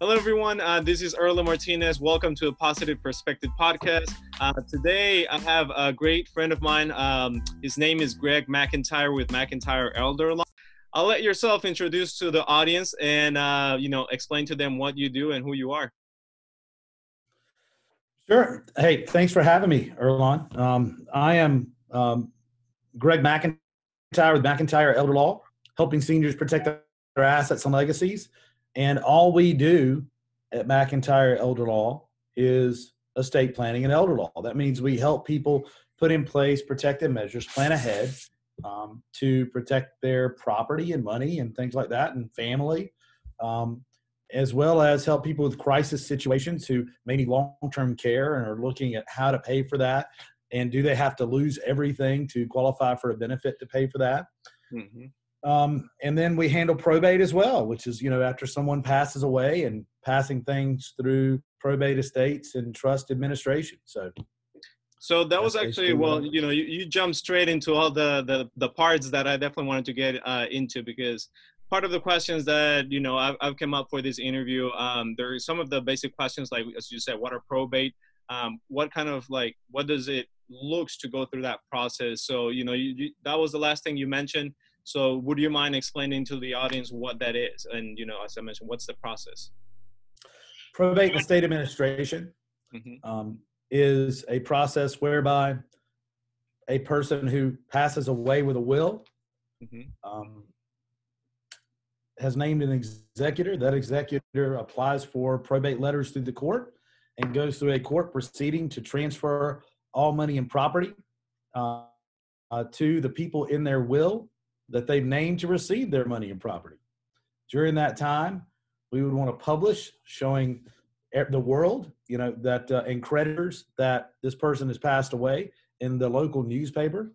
Hello, everyone. Uh, this is Erla Martinez. Welcome to a Positive Perspective podcast. Uh, today, I have a great friend of mine. Um, his name is Greg McIntyre with McIntyre Elder Law. I'll let yourself introduce to the audience and uh, you know explain to them what you do and who you are. Sure. Hey, thanks for having me, Erlon. Um, I am um, Greg McIntyre with McIntyre Elder Law, helping seniors protect their assets and legacies. And all we do at McIntyre Elder Law is estate planning and elder law. That means we help people put in place protective measures, plan ahead um, to protect their property and money and things like that, and family. Um, as well as help people with crisis situations who may need long-term care and are looking at how to pay for that and do they have to lose everything to qualify for a benefit to pay for that mm-hmm. Um, and then we handle probate as well which is you know after someone passes away and passing things through probate estates and trust administration. So so that was actually well you know you, you jumped straight into all the, the the parts that i definitely wanted to get uh, into because part of the questions that you know I've, I've come up for this interview um, there are some of the basic questions like as you said what are probate? Um, what kind of like what does it looks to go through that process? So you know you, you, that was the last thing you mentioned so would you mind explaining to the audience what that is and you know as i mentioned what's the process probate and estate administration mm-hmm. um, is a process whereby a person who passes away with a will mm-hmm. um, has named an executor. That executor applies for probate letters through the court and goes through a court proceeding to transfer all money and property uh, uh, to the people in their will that they've named to receive their money and property. During that time, we would want to publish showing the world, you know, that uh, and creditors that this person has passed away in the local newspaper.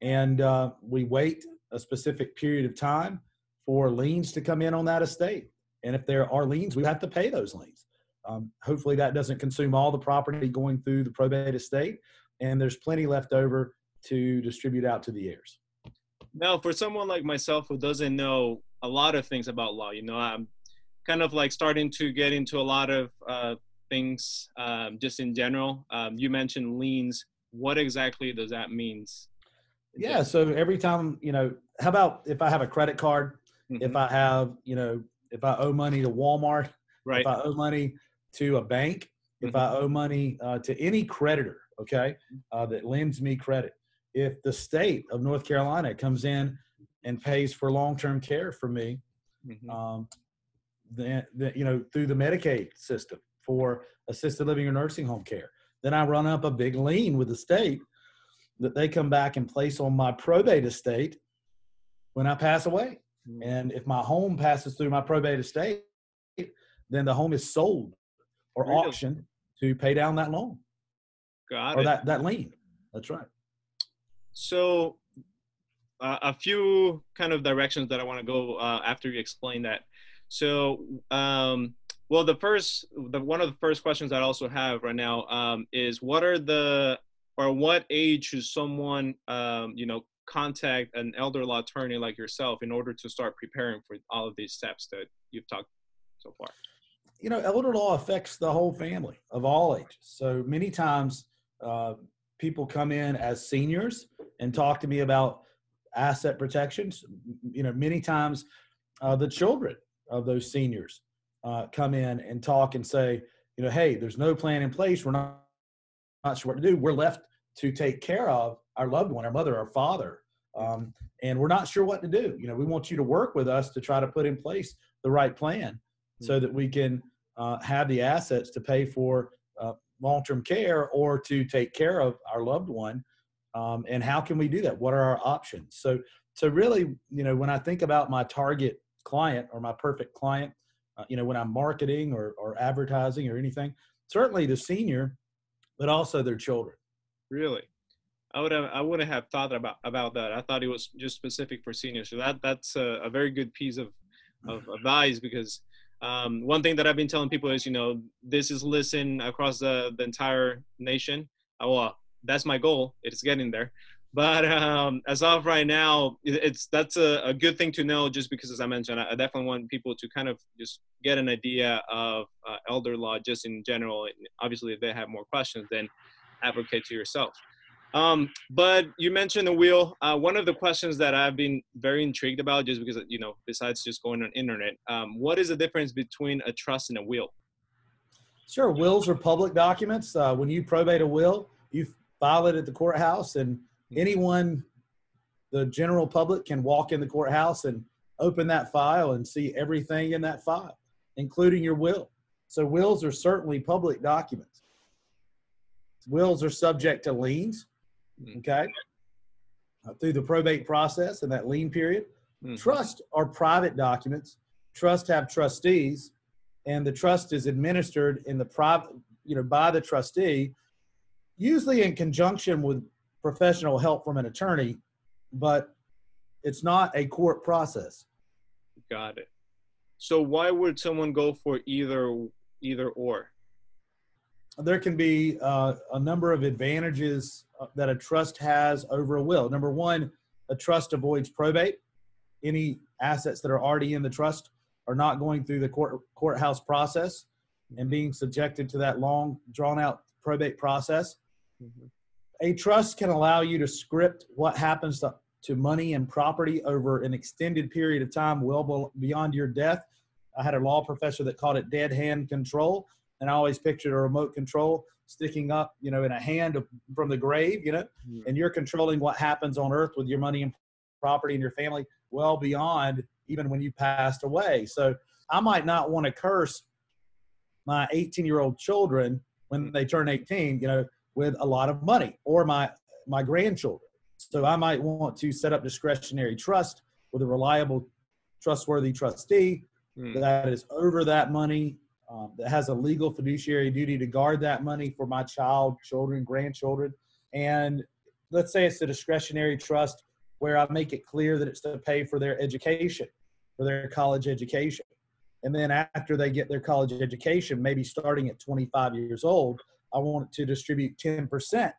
And uh, we wait a specific period of time for liens to come in on that estate. And if there are liens, we have to pay those liens. Um, hopefully, that doesn't consume all the property going through the probate estate, and there's plenty left over to distribute out to the heirs. Now, for someone like myself who doesn't know a lot of things about law, you know, I'm kind of like starting to get into a lot of uh, things um, just in general. Um, you mentioned liens. What exactly does that mean? Yeah, so every time, you know, how about if I have a credit card Mm-hmm. If I have, you know, if I owe money to Walmart, right. if I owe money to a bank, mm-hmm. if I owe money uh, to any creditor, okay, uh, that lends me credit, if the state of North Carolina comes in and pays for long-term care for me, mm-hmm. um, then, then you know through the Medicaid system for assisted living or nursing home care, then I run up a big lien with the state that they come back and place on my probate estate when I pass away. Mm-hmm. And if my home passes through my probate estate, then the home is sold or really? auctioned to pay down that loan. Got or it. that, that lien. That's right. So, uh, a few kind of directions that I want to go uh, after you explain that. So, um, well, the first, the one of the first questions I also have right now um, is what are the or what age should someone, um, you know, contact an elder law attorney like yourself in order to start preparing for all of these steps that you've talked so far? You know, elder law affects the whole family of all ages. So many times uh, people come in as seniors and talk to me about asset protections. You know, many times uh, the children of those seniors uh, come in and talk and say, you know, hey, there's no plan in place. We're not, not sure what to do. We're left to take care of our loved one, our mother, our father, um, and we're not sure what to do. You know, we want you to work with us to try to put in place the right plan so that we can uh, have the assets to pay for uh, long-term care or to take care of our loved one. Um, and how can we do that? What are our options? So, so really, you know, when I think about my target client or my perfect client, uh, you know, when I'm marketing or, or advertising or anything, certainly the senior, but also their children. Really? I would have I wouldn't have thought about about that. I thought it was just specific for seniors. So that that's a, a very good piece of of advice because um, one thing that I've been telling people is you know this is listened across the the entire nation. Uh, well, that's my goal. It's getting there. But um, as of right now, it's that's a, a, good thing to know. Just because, as I mentioned, I, definitely want people to kind of just get an idea of uh, elder law just in general. Obviously, if they have more questions, then advocate to yourself. Um, but you mentioned the will. Uh, one of the questions that I've been very intrigued about, just because you know, besides just going on internet, um, what is the difference between a trust and a will? Sure, wills are public documents. Uh, when you probate a will, you file it at the courthouse, and anyone, the general public, can walk in the courthouse and open that file and see everything in that file, including your will. So wills are certainly public documents. Wills are subject to liens, hmm. okay, uh, through the probate process and that lien period. Mm-hmm. Trust are private documents. Trust have trustees, and the trust is administered in the private, you know, by the trustee, usually in conjunction with professional help from an attorney, but it's not a court process. Got it. So why would someone go for either either or? There can be uh, a number of advantages uh, that a trust has over a will. Number one, a trust avoids probate. Any assets that are already in the trust are not going through the court courthouse process and being subjected to that long, drawn out probate process. Mm-hmm a trust can allow you to script what happens to, to money and property over an extended period of time, well beyond your death. I had a law professor that called it dead hand control, and I always pictured a remote control sticking up, you know, in a hand from the grave, you know, mm. and you're controlling what happens on earth with your money and property and your family well beyond even when you passed away. So I might not want to curse my 18 year old children when they turn 18, you know, with a lot of money or my my grandchildren. So I might want to set up discretionary trust with a reliable, trustworthy trustee mm. that is over that money, um, that has a legal fiduciary duty to guard that money for my child, children, grandchildren. And let's say it's a discretionary trust where I make it clear that it's to pay for their education, for their college education. And then after they get their college education, maybe starting at 25 years old, I want to distribute 10%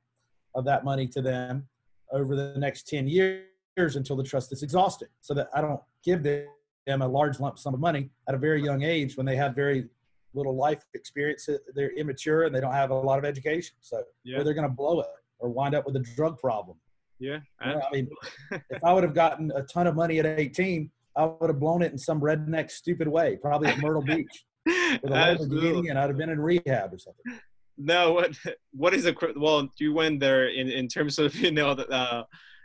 of that money to them over the next 10 years until the trust is exhausted so that I don't give them a large lump sum of money at a very young age when they have very little life experience. They're immature and they don't have a lot of education. So yeah. they're going to blow it or wind up with a drug problem. Yeah. You know, I mean, if I would have gotten a ton of money at 18, I would have blown it in some redneck stupid way, probably at Myrtle Beach with a Lamborghini and I'd have been in rehab or something no what what is a well you went there in in terms of you know the uh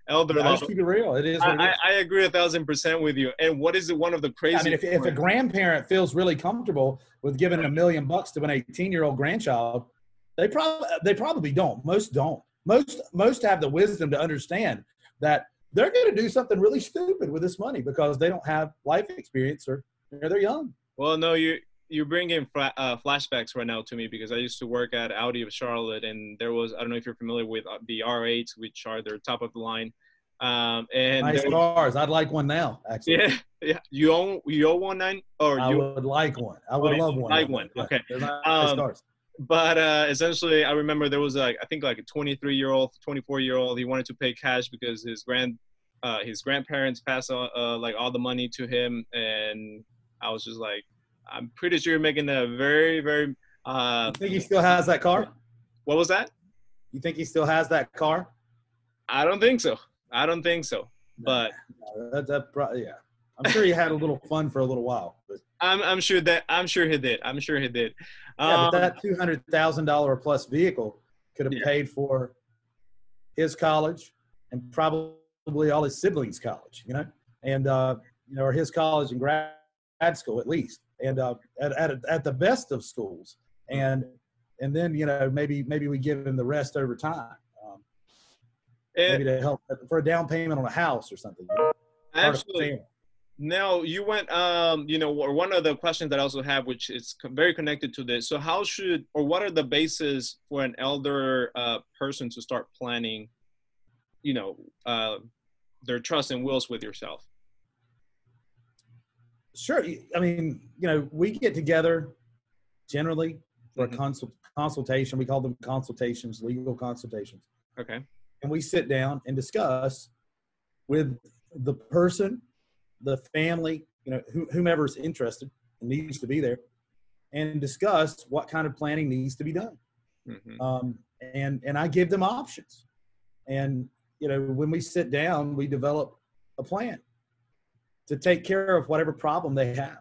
elder yeah, keep it real. It is, I, it is. I, agree a thousand percent with you. And what is it one of the crazy i mean if, if a grandparent feels really comfortable with giving a million bucks to an 18 year old grandchild they probably they probably don't. Most don't. Most most have the wisdom to understand that they're going to do something really stupid with this money because they don't have life experience or they're young. Well no you you're bringing fla- uh, flashbacks right now to me because I used to work at Audi of Charlotte, and there was I don't know if you're familiar with uh, the R8, which are their top of the line. Um, and nice cars. I'd like one now. Actually. Yeah, yeah. You own you own one nine or I you would like one. I would oh, love one. Like one. Okay. Nice um, cars. But uh, essentially, I remember there was like I think like a 23 year old, 24 year old. He wanted to pay cash because his grand uh, his grandparents passed uh, like all the money to him, and I was just like, I'm pretty sure you're making a very, very. Uh, you think he still has that car? What was that? You think he still has that car? I don't think so. I don't think so. But no, that, that probably, yeah, I'm sure he had a little fun for a little while. But. I'm I'm sure that I'm sure he did. I'm sure he did. Um, yeah, but um, that two hundred thousand dollar plus vehicle could have yeah. paid for his college and probably all his siblings' college. You know, and uh, you know, or his college and grad school at least and uh, at, at, at the best of schools. And and then you know maybe maybe we give him the rest over time um, maybe to help for a down payment on a house or something. Absolutely. Now you went um you know one of the questions that i also have which is very connected to this. So how should or what are the bases for an elder uh, person to start planning you know uh, their trust and wills with yourself Sure. I mean, you know, we get together generally for mm-hmm. a consult, consultation. We call them consultations, legal consultations. Okay. and we sit down and discuss with the person, the family, you know, whomever's interested and needs to be there, and discuss what kind of planning needs to be done. Mm-hmm. Um, and and I give them options, and you know, when we sit down, we develop a plan to take care of whatever problem they have,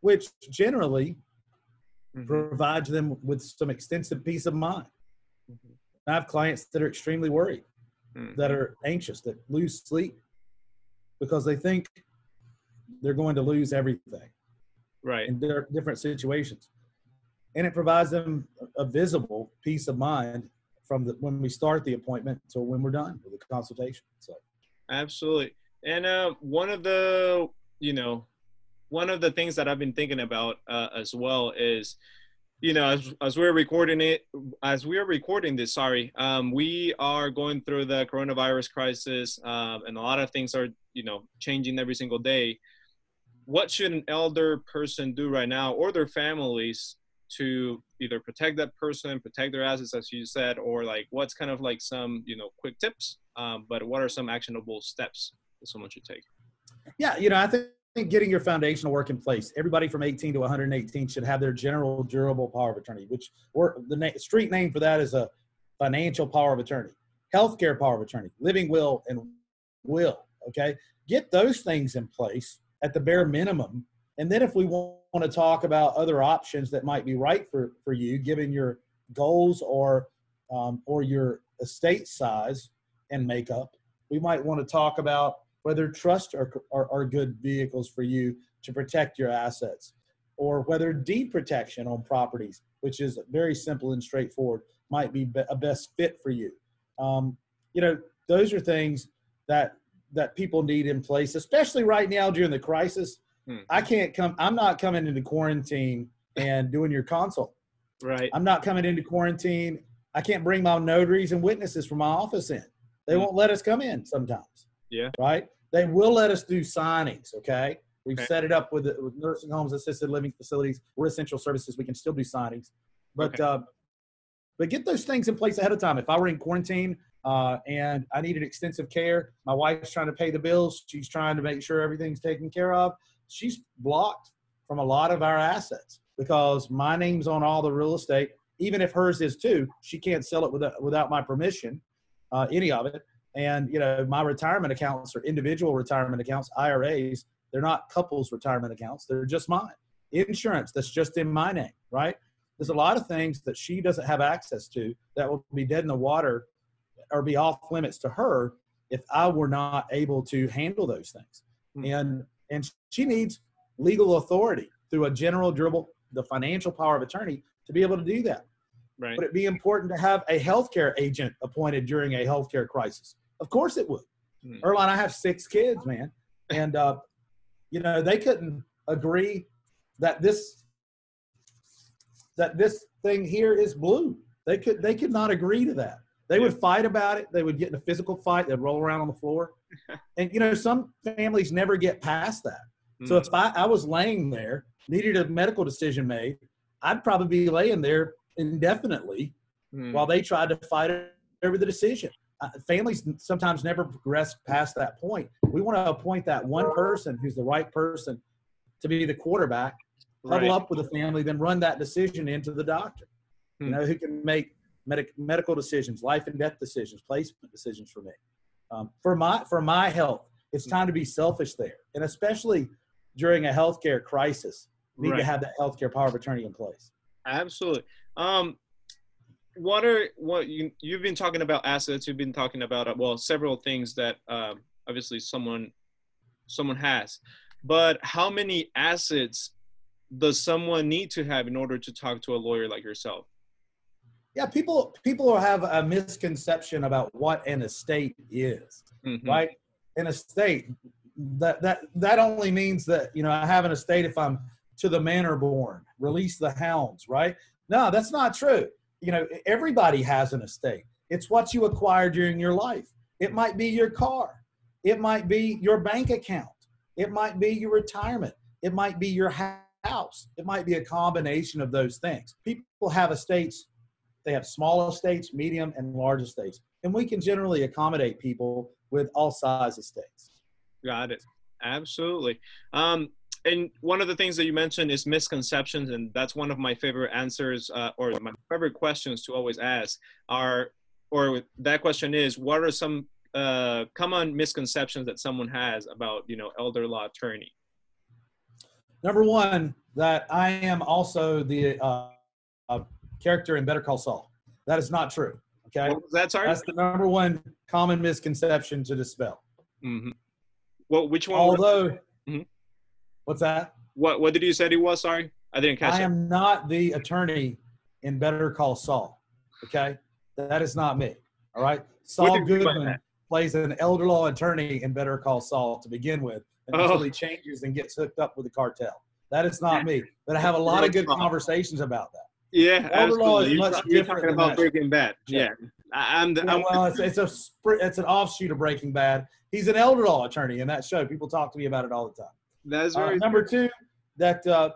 which generally mm-hmm. provides them with some extensive peace of mind. Mm-hmm. I have clients that are extremely worried, mm-hmm. that are anxious, that lose sleep because they think they're going to lose everything. Right. In their different situations. And it provides them a visible peace of mind from the, when we start the appointment till when we're done with the consultation. So absolutely. And uh, one of the, you know, one of the things that I've been thinking about uh, as well is, you know, as, as we're recording it, as we're recording this, sorry, um, we are going through the coronavirus crisis, um, and a lot of things are, you know, changing every single day. What should an elder person do right now, or their families, to either protect that person, protect their assets, as you said, or like what's kind of like some, you know, quick tips, um, but what are some actionable steps someone should take? Yeah, you know, I think getting your foundational work in place. Everybody from 18 to 118 should have their general durable power of attorney, which or the na- street name for that is a financial power of attorney, healthcare power of attorney, living will, and will. Okay, get those things in place at the bare minimum, and then if we want to talk about other options that might be right for for you, given your goals or um, or your estate size and makeup, we might want to talk about whether trust are, are, are good vehicles for you to protect your assets, or whether deed protection on properties, which is very simple and straightforward, might be a best fit for you. Um, you know, those are things that that people need in place, especially right now during the crisis. Hmm. I can't come. I'm not coming into quarantine and doing your consult. Right. I'm not coming into quarantine. I can't bring my notaries and witnesses from my office in. They hmm. won't let us come in sometimes. Yeah. Right. They will let us do signings. Okay. We've okay. set it up with, with nursing homes, assisted living facilities. We're essential services. We can still do signings, but okay. uh, but get those things in place ahead of time. If I were in quarantine uh, and I needed extensive care, my wife's trying to pay the bills. She's trying to make sure everything's taken care of. She's blocked from a lot of our assets because my name's on all the real estate. Even if hers is too, she can't sell it without without my permission, uh, any of it. And you know, my retirement accounts are individual retirement accounts, IRAs. They're not couples retirement accounts. They're just mine. Insurance that's just in my name, right? There's a lot of things that she doesn't have access to that will be dead in the water or be off limits to her if I were not able to handle those things. Mm-hmm. And and she needs legal authority through a general durable the financial power of attorney to be able to do that. Right. Would it be important to have a healthcare agent appointed during a healthcare crisis? Of course it would. Mm. Erline, I have six kids, man, and uh, you know they couldn't agree that this that this thing here is blue. They could they could not agree to that. They would fight about it. They would get in a physical fight. They'd roll around on the floor, and you know some families never get past that. Mm. So if I, I was laying there, needed a medical decision made, I'd probably be laying there indefinitely mm. while they tried to fight over the decision uh, families sometimes never progress past that point. We want to appoint that one person who's the right person to be the quarterback, huddle right. up with the family, then run that decision into the doctor. Hmm. You know, who can make medic- medical decisions, life and death decisions, placement decisions for me. Um, for my for my health, it's hmm. time to be selfish there, and especially during a healthcare crisis, need right. to have that healthcare power of attorney in place. Absolutely. Um, what are what you you've been talking about assets you've been talking about uh, well several things that um, obviously someone someone has. But how many assets does someone need to have in order to talk to a lawyer like yourself? Yeah people people have a misconception about what an estate is mm-hmm. right? An estate that that that only means that you know i have an estate if i'm to the manor born release the hounds right? No that's not true you know, everybody has an estate. It's what you acquire during your life. It might be your car. It might be your bank account. It might be your retirement. It might be your house. It might be a combination of those things. People have estates. They have small estates, medium, and large estates. and we can generally accommodate people with all size estates. Got it. Absolutely. Um, and one of the things that you mentioned is misconceptions, and that's one of my favorite answers uh, or my favorite questions to always ask. Are or that question is, what are some uh, common misconceptions that someone has about you know elder law attorney? Number one, that I am also the uh, character in Better Call Saul. That is not true. Okay, that's That's the number one common misconception to dispel. Mm-hmm. Well, which one? Although, mm-hmm. What's that? What What did you say he was? Sorry, I didn't catch. I it. am not the attorney in Better Call Saul. Okay, that is not me. All right, Saul Goodman plays an elder law attorney in Better Call Saul to begin with, until oh. he changes and gets hooked up with the cartel. That is not me, but I have a lot of good conversations about that. Yeah, elder law is much you're, different. You're talking about Breaking Bad. Yeah, I, am I'm well, it's, it's a it's an offshoot of Breaking Bad. He's an elder law attorney in that show. People talk to me about it all the time. That's uh, very uh, number two. That uh,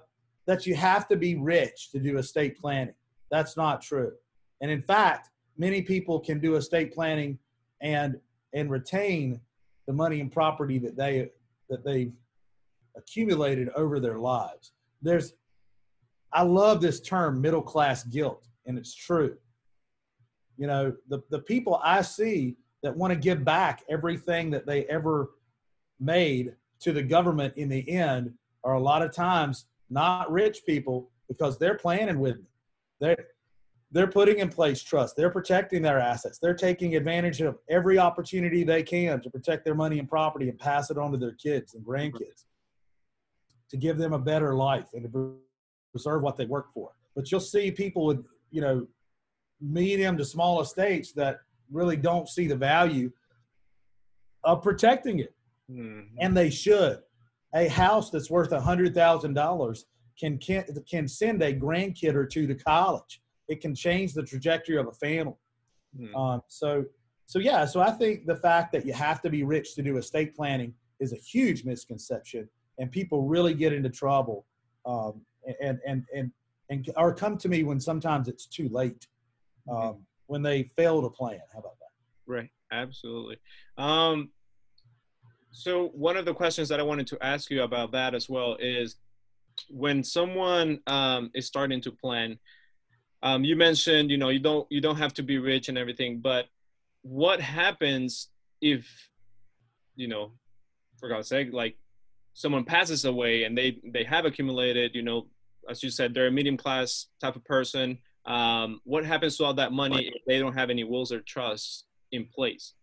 that you have to be rich to do estate planning. That's not true. And in fact, many people can do estate planning and and retain the money and property that they that they've accumulated over their lives. There's, I love this term, middle class guilt, and it's true. You know, the, the people I see that want to give back everything that they ever made to the government in the end are a lot of times not rich people because they're planning with them. They're, they're putting in place trust. They're protecting their assets. They're taking advantage of every opportunity they can to protect their money and property and pass it on to their kids and grandkids to give them a better life and to preserve what they work for. But you'll see people with, you know, medium to small estates that really don't see the value of protecting it. Mm-hmm. And they should. A house that's worth a hundred thousand dollars can can can send a grandkid or two to college it can change the trajectory of a family. Hmm. Um, so, so yeah, so I think the fact that you have to be rich to do estate planning is a huge misconception, and people really get into trouble, um, and and and and or come to me when sometimes it's too late, um, mm-hmm. when they fail to plan. How about that? Right, absolutely. Um, so one of the questions that I wanted to ask you about that as well is when someone um, is starting to plan um, you mentioned you know you don't you don't have to be rich and everything but what happens if you know for god's sake like someone passes away and they they have accumulated you know as you said they're a medium class type of person um, what happens to all that money if they don't have any wills or trusts in place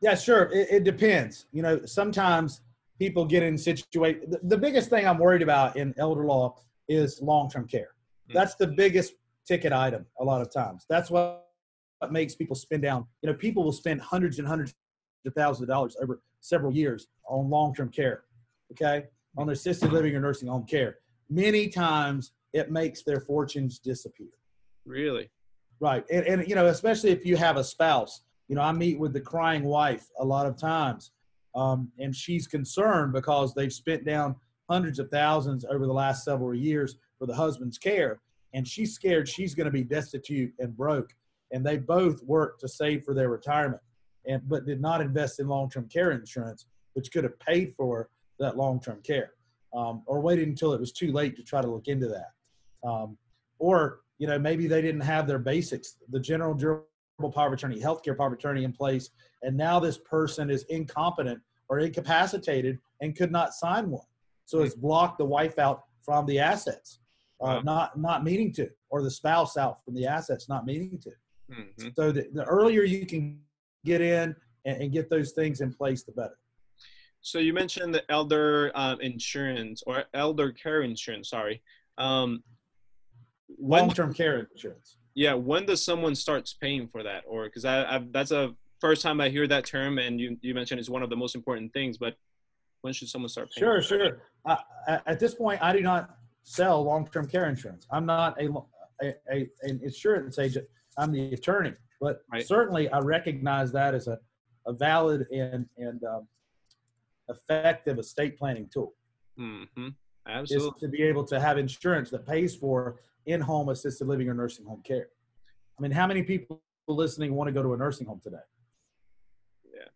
yeah sure it, it depends you know sometimes people get in situation the, the biggest thing i'm worried about in elder law is long-term care mm-hmm. that's the biggest ticket item a lot of times. That's what, what makes people spend down. You know, people will spend hundreds and hundreds of thousands of dollars over several years on long-term care, okay, on assisted living or nursing home care. Many times it makes their fortunes disappear. Really? Right. And, and you know, especially if you have a spouse. You know, I meet with the crying wife a lot of times, um, and she's concerned because they've spent down hundreds of thousands over the last several years for the husband's care and she's scared she's going to be destitute and broke. And they both worked to save for their retirement, and but did not invest in long-term care insurance, which could have paid for that long-term care, um, or waited until it was too late to try to look into that, um, or you know maybe they didn't have their basics, the general power of attorney, healthcare power of attorney in place, and now this person is incompetent or incapacitated and could not sign one, so it's blocked the wife out from the assets uh, not not meaning to, or the spouse out from the assets not meaning to. Mm-hmm. So the, the earlier you can get in and, and, get those things in place, the better. So you mentioned the elder um, insurance or elder care insurance. Sorry, um, long-term care insurance. Yeah, when does someone starts paying for that? Or because I, I that's a first time I hear that term, and you you mentioned it's one of the most important things. But when should someone start paying? Sure, sure. Uh, at this point, I do not sell long-term care insurance. I'm not a, a, a an insurance agent. I'm the attorney, but right. certainly I recognize that as a, a valid and and um, effective estate planning tool. Mm-hmm. Absolutely, is to be able to have insurance that pays for in-home assisted living or nursing home care. I mean, how many people listening want to go to a nursing home today. Yeah.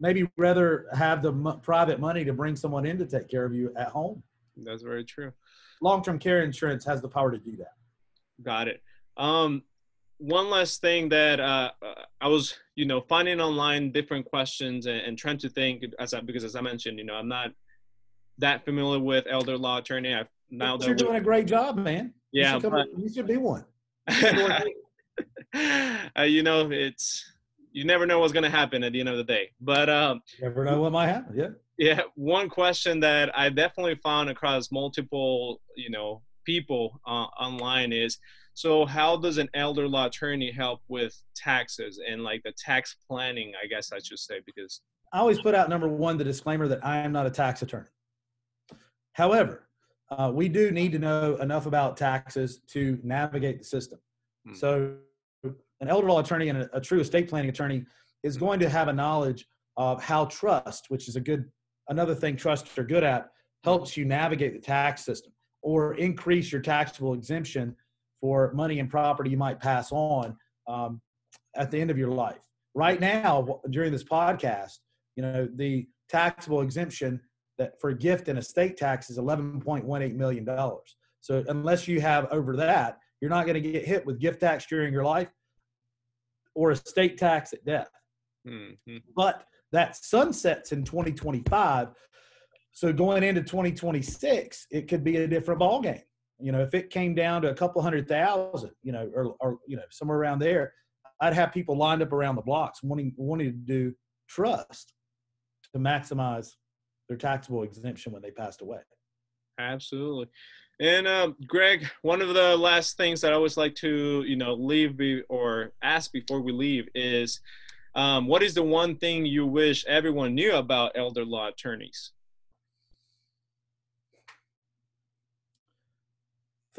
Maybe rather have the m- private money to bring someone in to take care of you at home. That's very true. Long-term care insurance has the power to do that. Got it. Um, one last thing that uh, I was, you know, finding online different questions and, and, trying to think as I, because as I mentioned, you know, I'm not that familiar with elder law attorney. I've now you're doing a great job, man. Yeah, you should, but, you should be one. uh, you know, it's you never know what's going to happen at the end of the day. But um, never know what might happen. Yeah. Yeah. One question that I definitely found across multiple, you know, people uh, online is so how does an elder law attorney help with taxes and like the tax planning? I guess I should say because I always put out number one the disclaimer that I am not a tax attorney. However, uh, we do need to know enough about taxes to navigate the system. Hmm. So, an elder law attorney and a, a, true estate planning attorney is going to have a knowledge of how trust, which is a good another thing trusts are good at, helps you navigate the tax system or increase your taxable exemption for money and property you might pass on um, at the end of your life. Right now, during this podcast, you know, the taxable exemption that for a gift and estate tax is $11.18 million. So unless you have over that, you're not going to get hit with gift tax during your life or estate tax at death. Mm-hmm. But that sunsets in 2025. So going into 2026, it could be a different ballgame. You know, if it came down to a couple hundred thousand, you know, or, or you know, somewhere around there, I'd have people lined up around the blocks wanting wanting to do trust to maximize their taxable exemption when they passed away. Absolutely. And uh, Greg, one of the last things that I always like to, you know, leave be, or ask before we leave is, um, what is the one thing you wish everyone knew about elder law attorneys?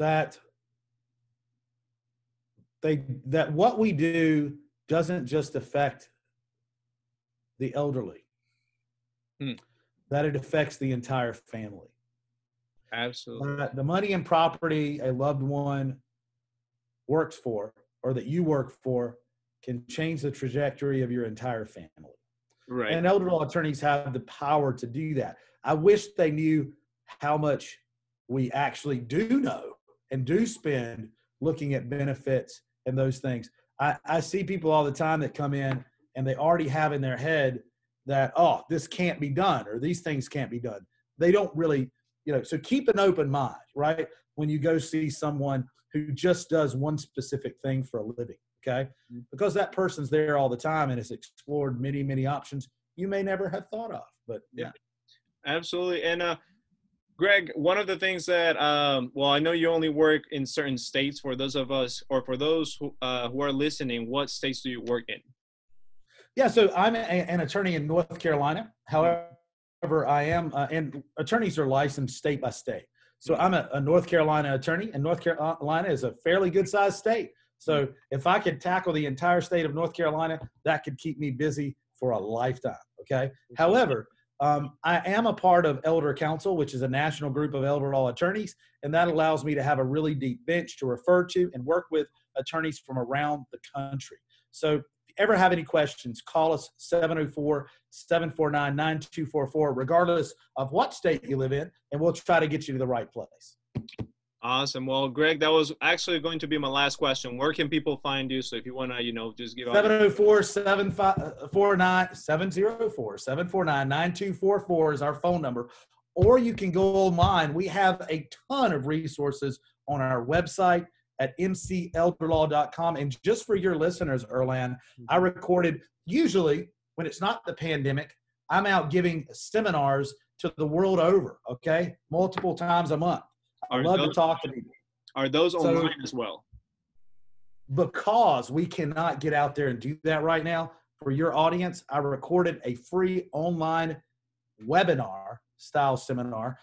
that they that what we do doesn't just affect the elderly hmm. That it affects the entire family. Absolutely. That the money and property a loved one works for or that you work for can change the trajectory of your entire family. Right. And elder law attorneys have the power to do that. I wish they knew how much we actually do know and do spend looking at benefits and those things. I, I see people all the time that come in and they already have in their head that, oh, this can't be done or these things can't be done. They don't really, you know, so keep an open mind, right? When you go see someone who just does one specific thing for a living, okay? Mm-hmm. Because that person's there all the time and has explored many, many options you may never have thought of. But yeah. Absolutely. And uh, Greg, one of the things that, um, well, I know you only work in certain states. For those of us, or for those who, uh, who are listening, what states do you work in? Yeah, so I'm a, an attorney in North Carolina. However, I am, uh, and attorneys are licensed state by state. So I'm a, a, North Carolina attorney, and North Carolina is a fairly good sized state. So if I could tackle the entire state of North Carolina, that could keep me busy for a lifetime. Okay. However, um, I am a part of ElderCounsel, which is a national group of elder law attorneys, and that allows me to have a really deep bench to refer to and work with attorneys from around the country. So, ever have any questions, call us 704 749 9244, regardless of what state you live in, and we'll try to get you to the right place. Awesome. Well, Greg, that was actually going to be my last question. Where can people find you? So if you want to, you know, just give 704 749 704 749 9244 is our phone number. Or you can go online. We have a ton of resources on our website at mcelderlaw.com. And just for your listeners, Erlan, I recorded usually when it's not the pandemic, I'm out giving seminars to the world over, okay, multiple times a month. I love those, to talk to people. Are those so, online as well? Because we cannot get out there and do that right now for your audience, I recorded a free online webinar style seminar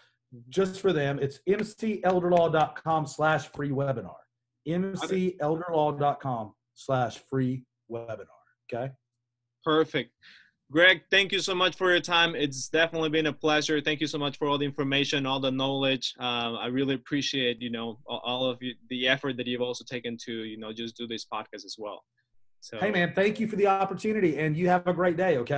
just for them. It's mcelderlaw.com slash free webinar. mcelderlaw.com slash free webinar. Okay. Perfect. Greg, thank you so much for your time. It's definitely been a pleasure. Thank you so much for all the information, all the knowledge. Um, I really appreciate, you know, all of you, the effort that you've also taken to, you know, just do this podcast as well. So, hey, man, thank you for the opportunity, and you have a great day. Okay.